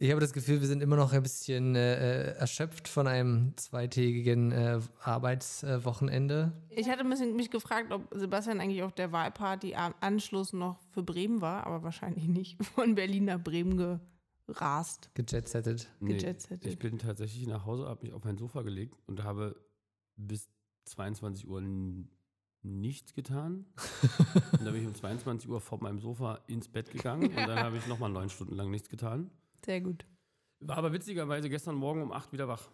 Ich habe das Gefühl, wir sind immer noch ein bisschen äh, erschöpft von einem zweitägigen äh, Arbeitswochenende. Ich hatte ein bisschen mich gefragt, ob Sebastian eigentlich auf der Wahlparty am Anschluss noch für Bremen war, aber wahrscheinlich nicht. Von Berlin nach Bremen gerast. Gejetsettet. Gejetsettet. ich bin tatsächlich nach Hause, habe mich auf mein Sofa gelegt und habe bis 22 Uhr nichts getan. und dann bin ich um 22 Uhr vor meinem Sofa ins Bett gegangen und dann habe ich nochmal neun Stunden lang nichts getan. Sehr gut. War aber witzigerweise gestern Morgen um 8 wieder wach.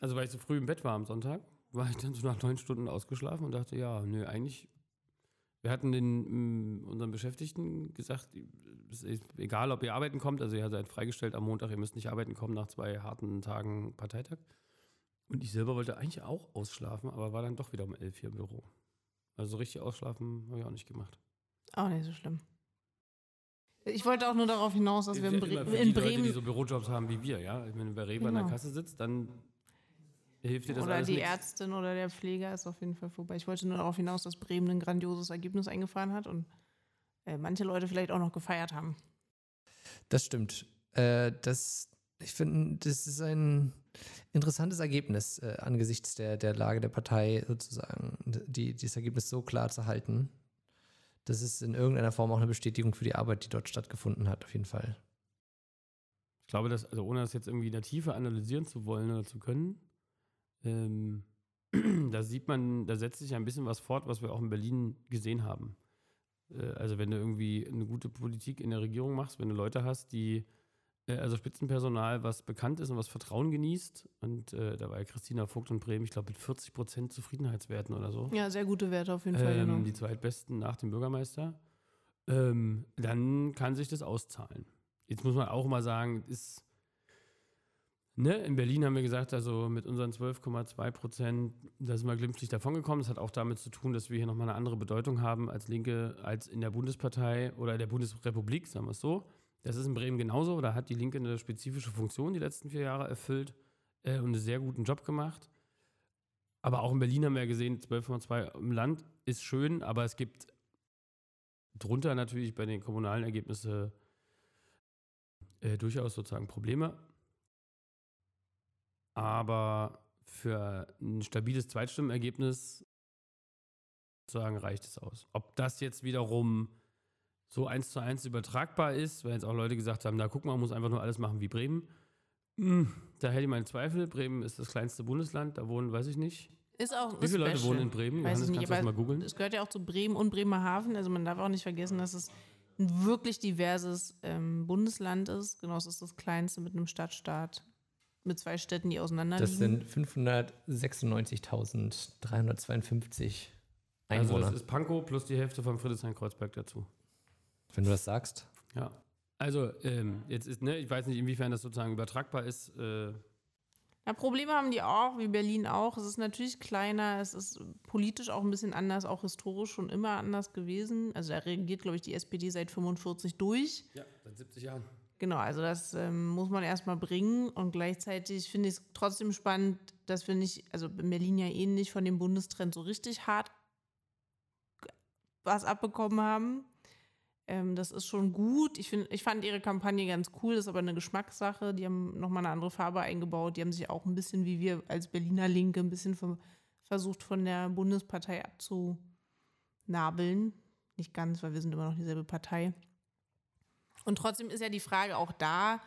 Also weil ich so früh im Bett war am Sonntag, war ich dann so nach neun Stunden ausgeschlafen und dachte, ja, nö, eigentlich. Wir hatten den, mm, unseren Beschäftigten gesagt, es ist egal, ob ihr arbeiten kommt, also ihr seid freigestellt am Montag, ihr müsst nicht arbeiten kommen nach zwei harten Tagen Parteitag. Und ich selber wollte eigentlich auch ausschlafen, aber war dann doch wieder um 11 hier im Büro. Also so richtig ausschlafen habe ich auch nicht gemacht. Auch nicht so schlimm. Ich wollte auch nur darauf hinaus, dass wir in, Bre für in die Leute, die Bremen so Bürojobs haben wie wir, ja. Wenn du bei Rewe an der Genau. Kasse sitzt, dann hilft dir das oder alles die nichts. Ärztin oder der Pfleger ist auf jeden Fall vorbei. Ich wollte nur darauf hinaus, dass Bremen ein grandioses Ergebnis eingefahren hat und äh, manche Leute vielleicht auch noch gefeiert haben. Das stimmt. Äh, das, ich finde, das ist ein interessantes Ergebnis äh, angesichts der, der Lage der Partei sozusagen, die, dieses Ergebnis so klar zu halten. Das ist in irgendeiner Form auch eine Bestätigung für die Arbeit, die dort stattgefunden hat, auf jeden Fall. Ich glaube, dass, also ohne das jetzt irgendwie in der Tiefe analysieren zu wollen oder zu können, ähm, da sieht man, da setzt sich ein bisschen was fort, was wir auch in Berlin gesehen haben. Äh, also wenn du irgendwie eine gute Politik in der Regierung machst, wenn du Leute hast, die, also Spitzenpersonal, was bekannt ist und was Vertrauen genießt, und äh, da war ja Christina Vogt und Bremen, ich glaube, mit 40 Prozent Zufriedenheitswerten oder so. Ja, sehr gute Werte auf jeden Fall. ähm, Genau. die zweitbesten nach dem Bürgermeister, ähm, dann kann sich das auszahlen. Jetzt muss man auch mal sagen, ist, ne, in Berlin haben wir gesagt, also mit unseren 12,2 Prozent, da sind wir glimpflich davongekommen. Das hat auch damit zu tun, dass wir hier nochmal eine andere Bedeutung haben als Linke, als in der Bundespartei oder der Bundesrepublik, sagen wir es so. Das ist in Bremen genauso. Da hat die Linke eine spezifische Funktion die letzten vier Jahre erfüllt äh, und einen sehr guten Job gemacht. Aber auch in Berlin haben wir gesehen, 12,2 im Land ist schön, aber es gibt drunter natürlich bei den kommunalen Ergebnissen äh, durchaus sozusagen Probleme. Aber für ein stabiles Zweitstimmenergebnis sozusagen reicht es aus. Ob das jetzt wiederum so eins zu eins übertragbar ist, weil jetzt auch Leute gesagt haben, na guck mal, man muss einfach nur alles machen wie Bremen. Hm, da hätte ich meine Zweifel. Bremen ist das kleinste Bundesland, da wohnen, weiß ich nicht. Ist auch Wie viele Leute special. wohnen in Bremen? Weiß Johannes, ich nicht, kannst du das mal googeln? Es gehört ja auch zu Bremen und Bremerhaven. Also man darf auch nicht vergessen, dass es ein wirklich diverses ähm, Bundesland ist. Genau, es ist das kleinste mit einem Stadtstaat mit zwei Städten, die auseinander Das sind 596.352 Also Einwohner, das ist Pankow plus die Hälfte von Friedrichshain-Kreuzberg dazu. Wenn du das sagst. Ja. Also, ähm, jetzt ist, ne, ich weiß nicht, inwiefern das sozusagen übertragbar ist. Äh, Ja, Probleme haben die auch, wie Berlin auch. Es ist natürlich kleiner, es ist politisch auch ein bisschen anders, auch historisch schon immer anders gewesen. Also da regiert, glaube ich, die SPD seit 45 durch. ja, seit 70 Jahren. Genau, also das ähm, muss man erstmal bringen und gleichzeitig finde ich es trotzdem spannend, dass wir nicht, also in Berlin ja ähnlich von dem Bundestrend so richtig hart was abbekommen haben. Ähm, das ist schon gut. Ich, find, ich fand ihre Kampagne ganz cool, das ist aber eine Geschmackssache. Die haben nochmal eine andere Farbe eingebaut. Die haben sich auch ein bisschen, wie wir als Berliner Linke, ein bisschen ver versucht von der Bundespartei abzunabeln. Nicht ganz, weil wir sind immer noch dieselbe Partei. Und trotzdem ist ja die Frage auch da,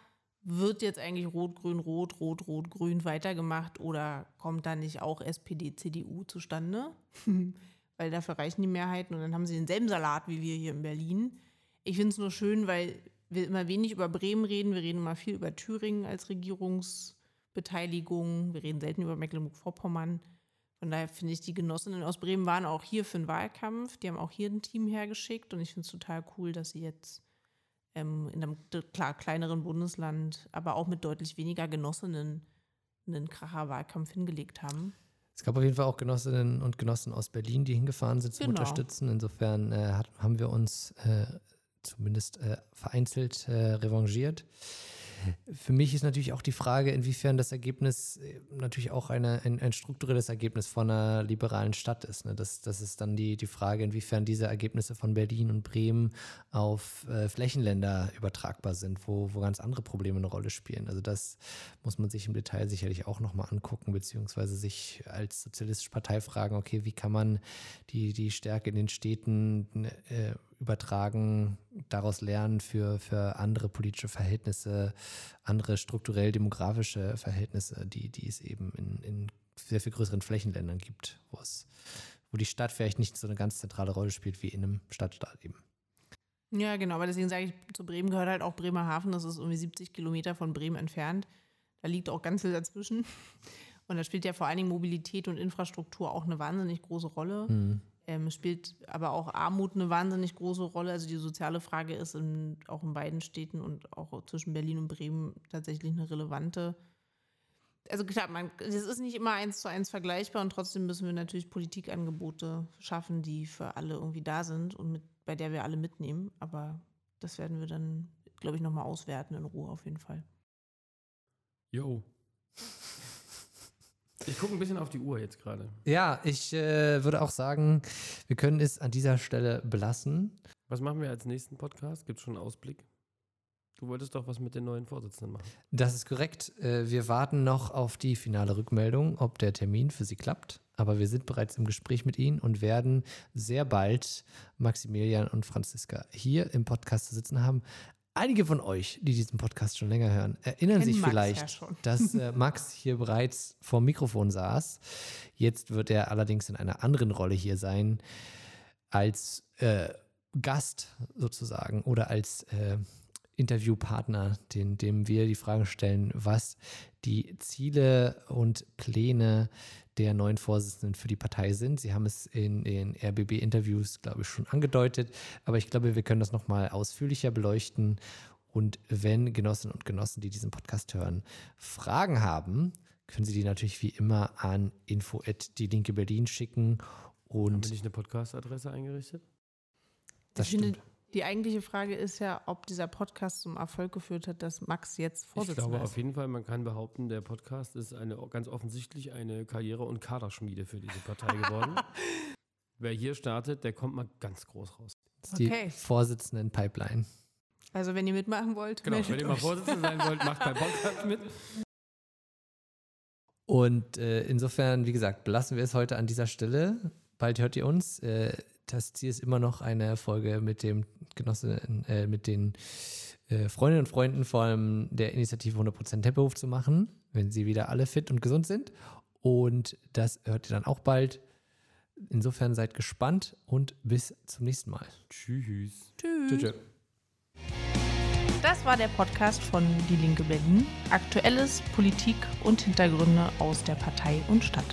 wird jetzt eigentlich Rot-Grün-Rot, Rot-Rot-Grün weitergemacht oder kommt da nicht auch SPD, CDU zustande? weil dafür reichen die Mehrheiten und dann haben sie denselben Salat wie wir hier in Berlin. Ich finde es nur schön, weil wir immer wenig über Bremen reden, wir reden immer viel über Thüringen als Regierungsbeteiligung, wir reden selten über Mecklenburg-Vorpommern. Von daher finde ich, die Genossinnen aus Bremen waren auch hier für den Wahlkampf, die haben auch hier ein Team hergeschickt und ich finde es total cool, dass sie jetzt ähm, in einem klar kleineren Bundesland, aber auch mit deutlich weniger Genossinnen einen Kracher-Wahlkampf hingelegt haben. Es gab auf jeden Fall auch Genossinnen und Genossen aus Berlin, die hingefahren sind zum Genau. Unterstützen. Insofern äh, hat, haben wir uns äh, zumindest äh, vereinzelt äh, revanchiert. Für mich ist natürlich auch die Frage, inwiefern das Ergebnis äh, natürlich auch eine, ein, ein strukturelles Ergebnis von einer liberalen Stadt ist. Ne? Das, das ist dann die, die Frage, inwiefern diese Ergebnisse von Berlin und Bremen auf äh, Flächenländer übertragbar sind, wo, wo ganz andere Probleme eine Rolle spielen. Also das muss man sich im Detail sicherlich auch nochmal angucken, beziehungsweise sich als sozialistische Partei fragen, okay, wie kann man die, die Stärke in den Städten äh, übertragen, daraus lernen für, für andere politische Verhältnisse, andere strukturell-demografische Verhältnisse, die, die es eben in, in sehr viel größeren Flächenländern gibt, wo es, wo die Stadt vielleicht nicht so eine ganz zentrale Rolle spielt wie in einem Stadtstaat eben. Ja, genau, aber deswegen sage ich, zu Bremen gehört halt auch Bremerhaven, das ist irgendwie 70 Kilometer von Bremen entfernt. Da liegt auch ganz viel dazwischen. Und da spielt ja vor allen Dingen Mobilität und Infrastruktur auch eine wahnsinnig große Rolle. Mhm. Ähm, spielt aber auch Armut eine wahnsinnig große Rolle. Also die soziale Frage ist in, auch in beiden Städten und auch zwischen Berlin und Bremen tatsächlich eine relevante. Also klar, man, es ist nicht immer eins zu eins vergleichbar und trotzdem müssen wir natürlich Politikangebote schaffen, die für alle irgendwie da sind und mit, bei der wir alle mitnehmen. Aber das werden wir dann, glaube ich, nochmal auswerten in Ruhe auf jeden Fall. Jo. Ich gucke ein bisschen auf die Uhr jetzt gerade. Ja, ich äh, würde auch sagen, wir können es an dieser Stelle belassen. Was machen wir als nächsten Podcast? Gibt es schon einen Ausblick? Du wolltest doch was mit den neuen Vorsitzenden machen. Das ist korrekt. Äh, wir warten noch auf die finale Rückmeldung, ob der Termin für Sie klappt. Aber wir sind bereits im Gespräch mit Ihnen und werden sehr bald Maximilian und Franziska hier im Podcast zu sitzen haben. Einige von euch, die diesen Podcast schon länger hören, erinnern Kennen sich Max vielleicht, ja dass äh, Max hier bereits vor dem Mikrofon saß. Jetzt wird er allerdings in einer anderen Rolle hier sein, als äh, Gast sozusagen oder als äh, Interviewpartner, den, dem wir die Frage stellen, was die Ziele und Pläne der neuen Vorsitzenden für die Partei sind. Sie haben es in den RBB-Interviews, glaube ich, schon angedeutet, aber ich glaube, wir können das nochmal ausführlicher beleuchten. Und wenn Genossinnen und Genossen, die diesen Podcast hören, Fragen haben, können Sie die natürlich wie immer an info@die-linke Berlin schicken. Haben Und wir nicht eine Podcast-Adresse eingerichtet? das ich finde, stimmt. Die eigentliche Frage ist ja, ob dieser Podcast zum Erfolg geführt hat, dass Max jetzt Ich Vorsitzender glaube ist. auf jeden Fall, man kann behaupten, der Podcast ist eine, ganz offensichtlich eine Karriere- und Kaderschmiede für diese Partei geworden. Wer hier startet, der kommt mal ganz groß raus. Das ist die Okay. Vorsitzenden-Pipeline. Also wenn ihr mitmachen wollt, Genau, wenn ihr mal. Vorsitzender sein wollt, macht beim Podcast mit. Und äh, insofern, wie gesagt, belassen wir es heute an dieser Stelle. Bald hört ihr uns. Äh, das Ziel ist immer noch eine Folge mit dem Genossen, äh, mit den äh, Freundinnen und Freunden vor allem der Initiative 100% Tempelhof zu machen, wenn sie wieder alle fit und gesund sind. Und das hört ihr dann auch bald. Insofern seid gespannt und bis zum nächsten Mal. Tschüss. Tschüss. Tschüss. tschüss. Das war der Podcast von Die Linke Berlin. Aktuelles, Politik und Hintergründe aus der Partei und Stadt.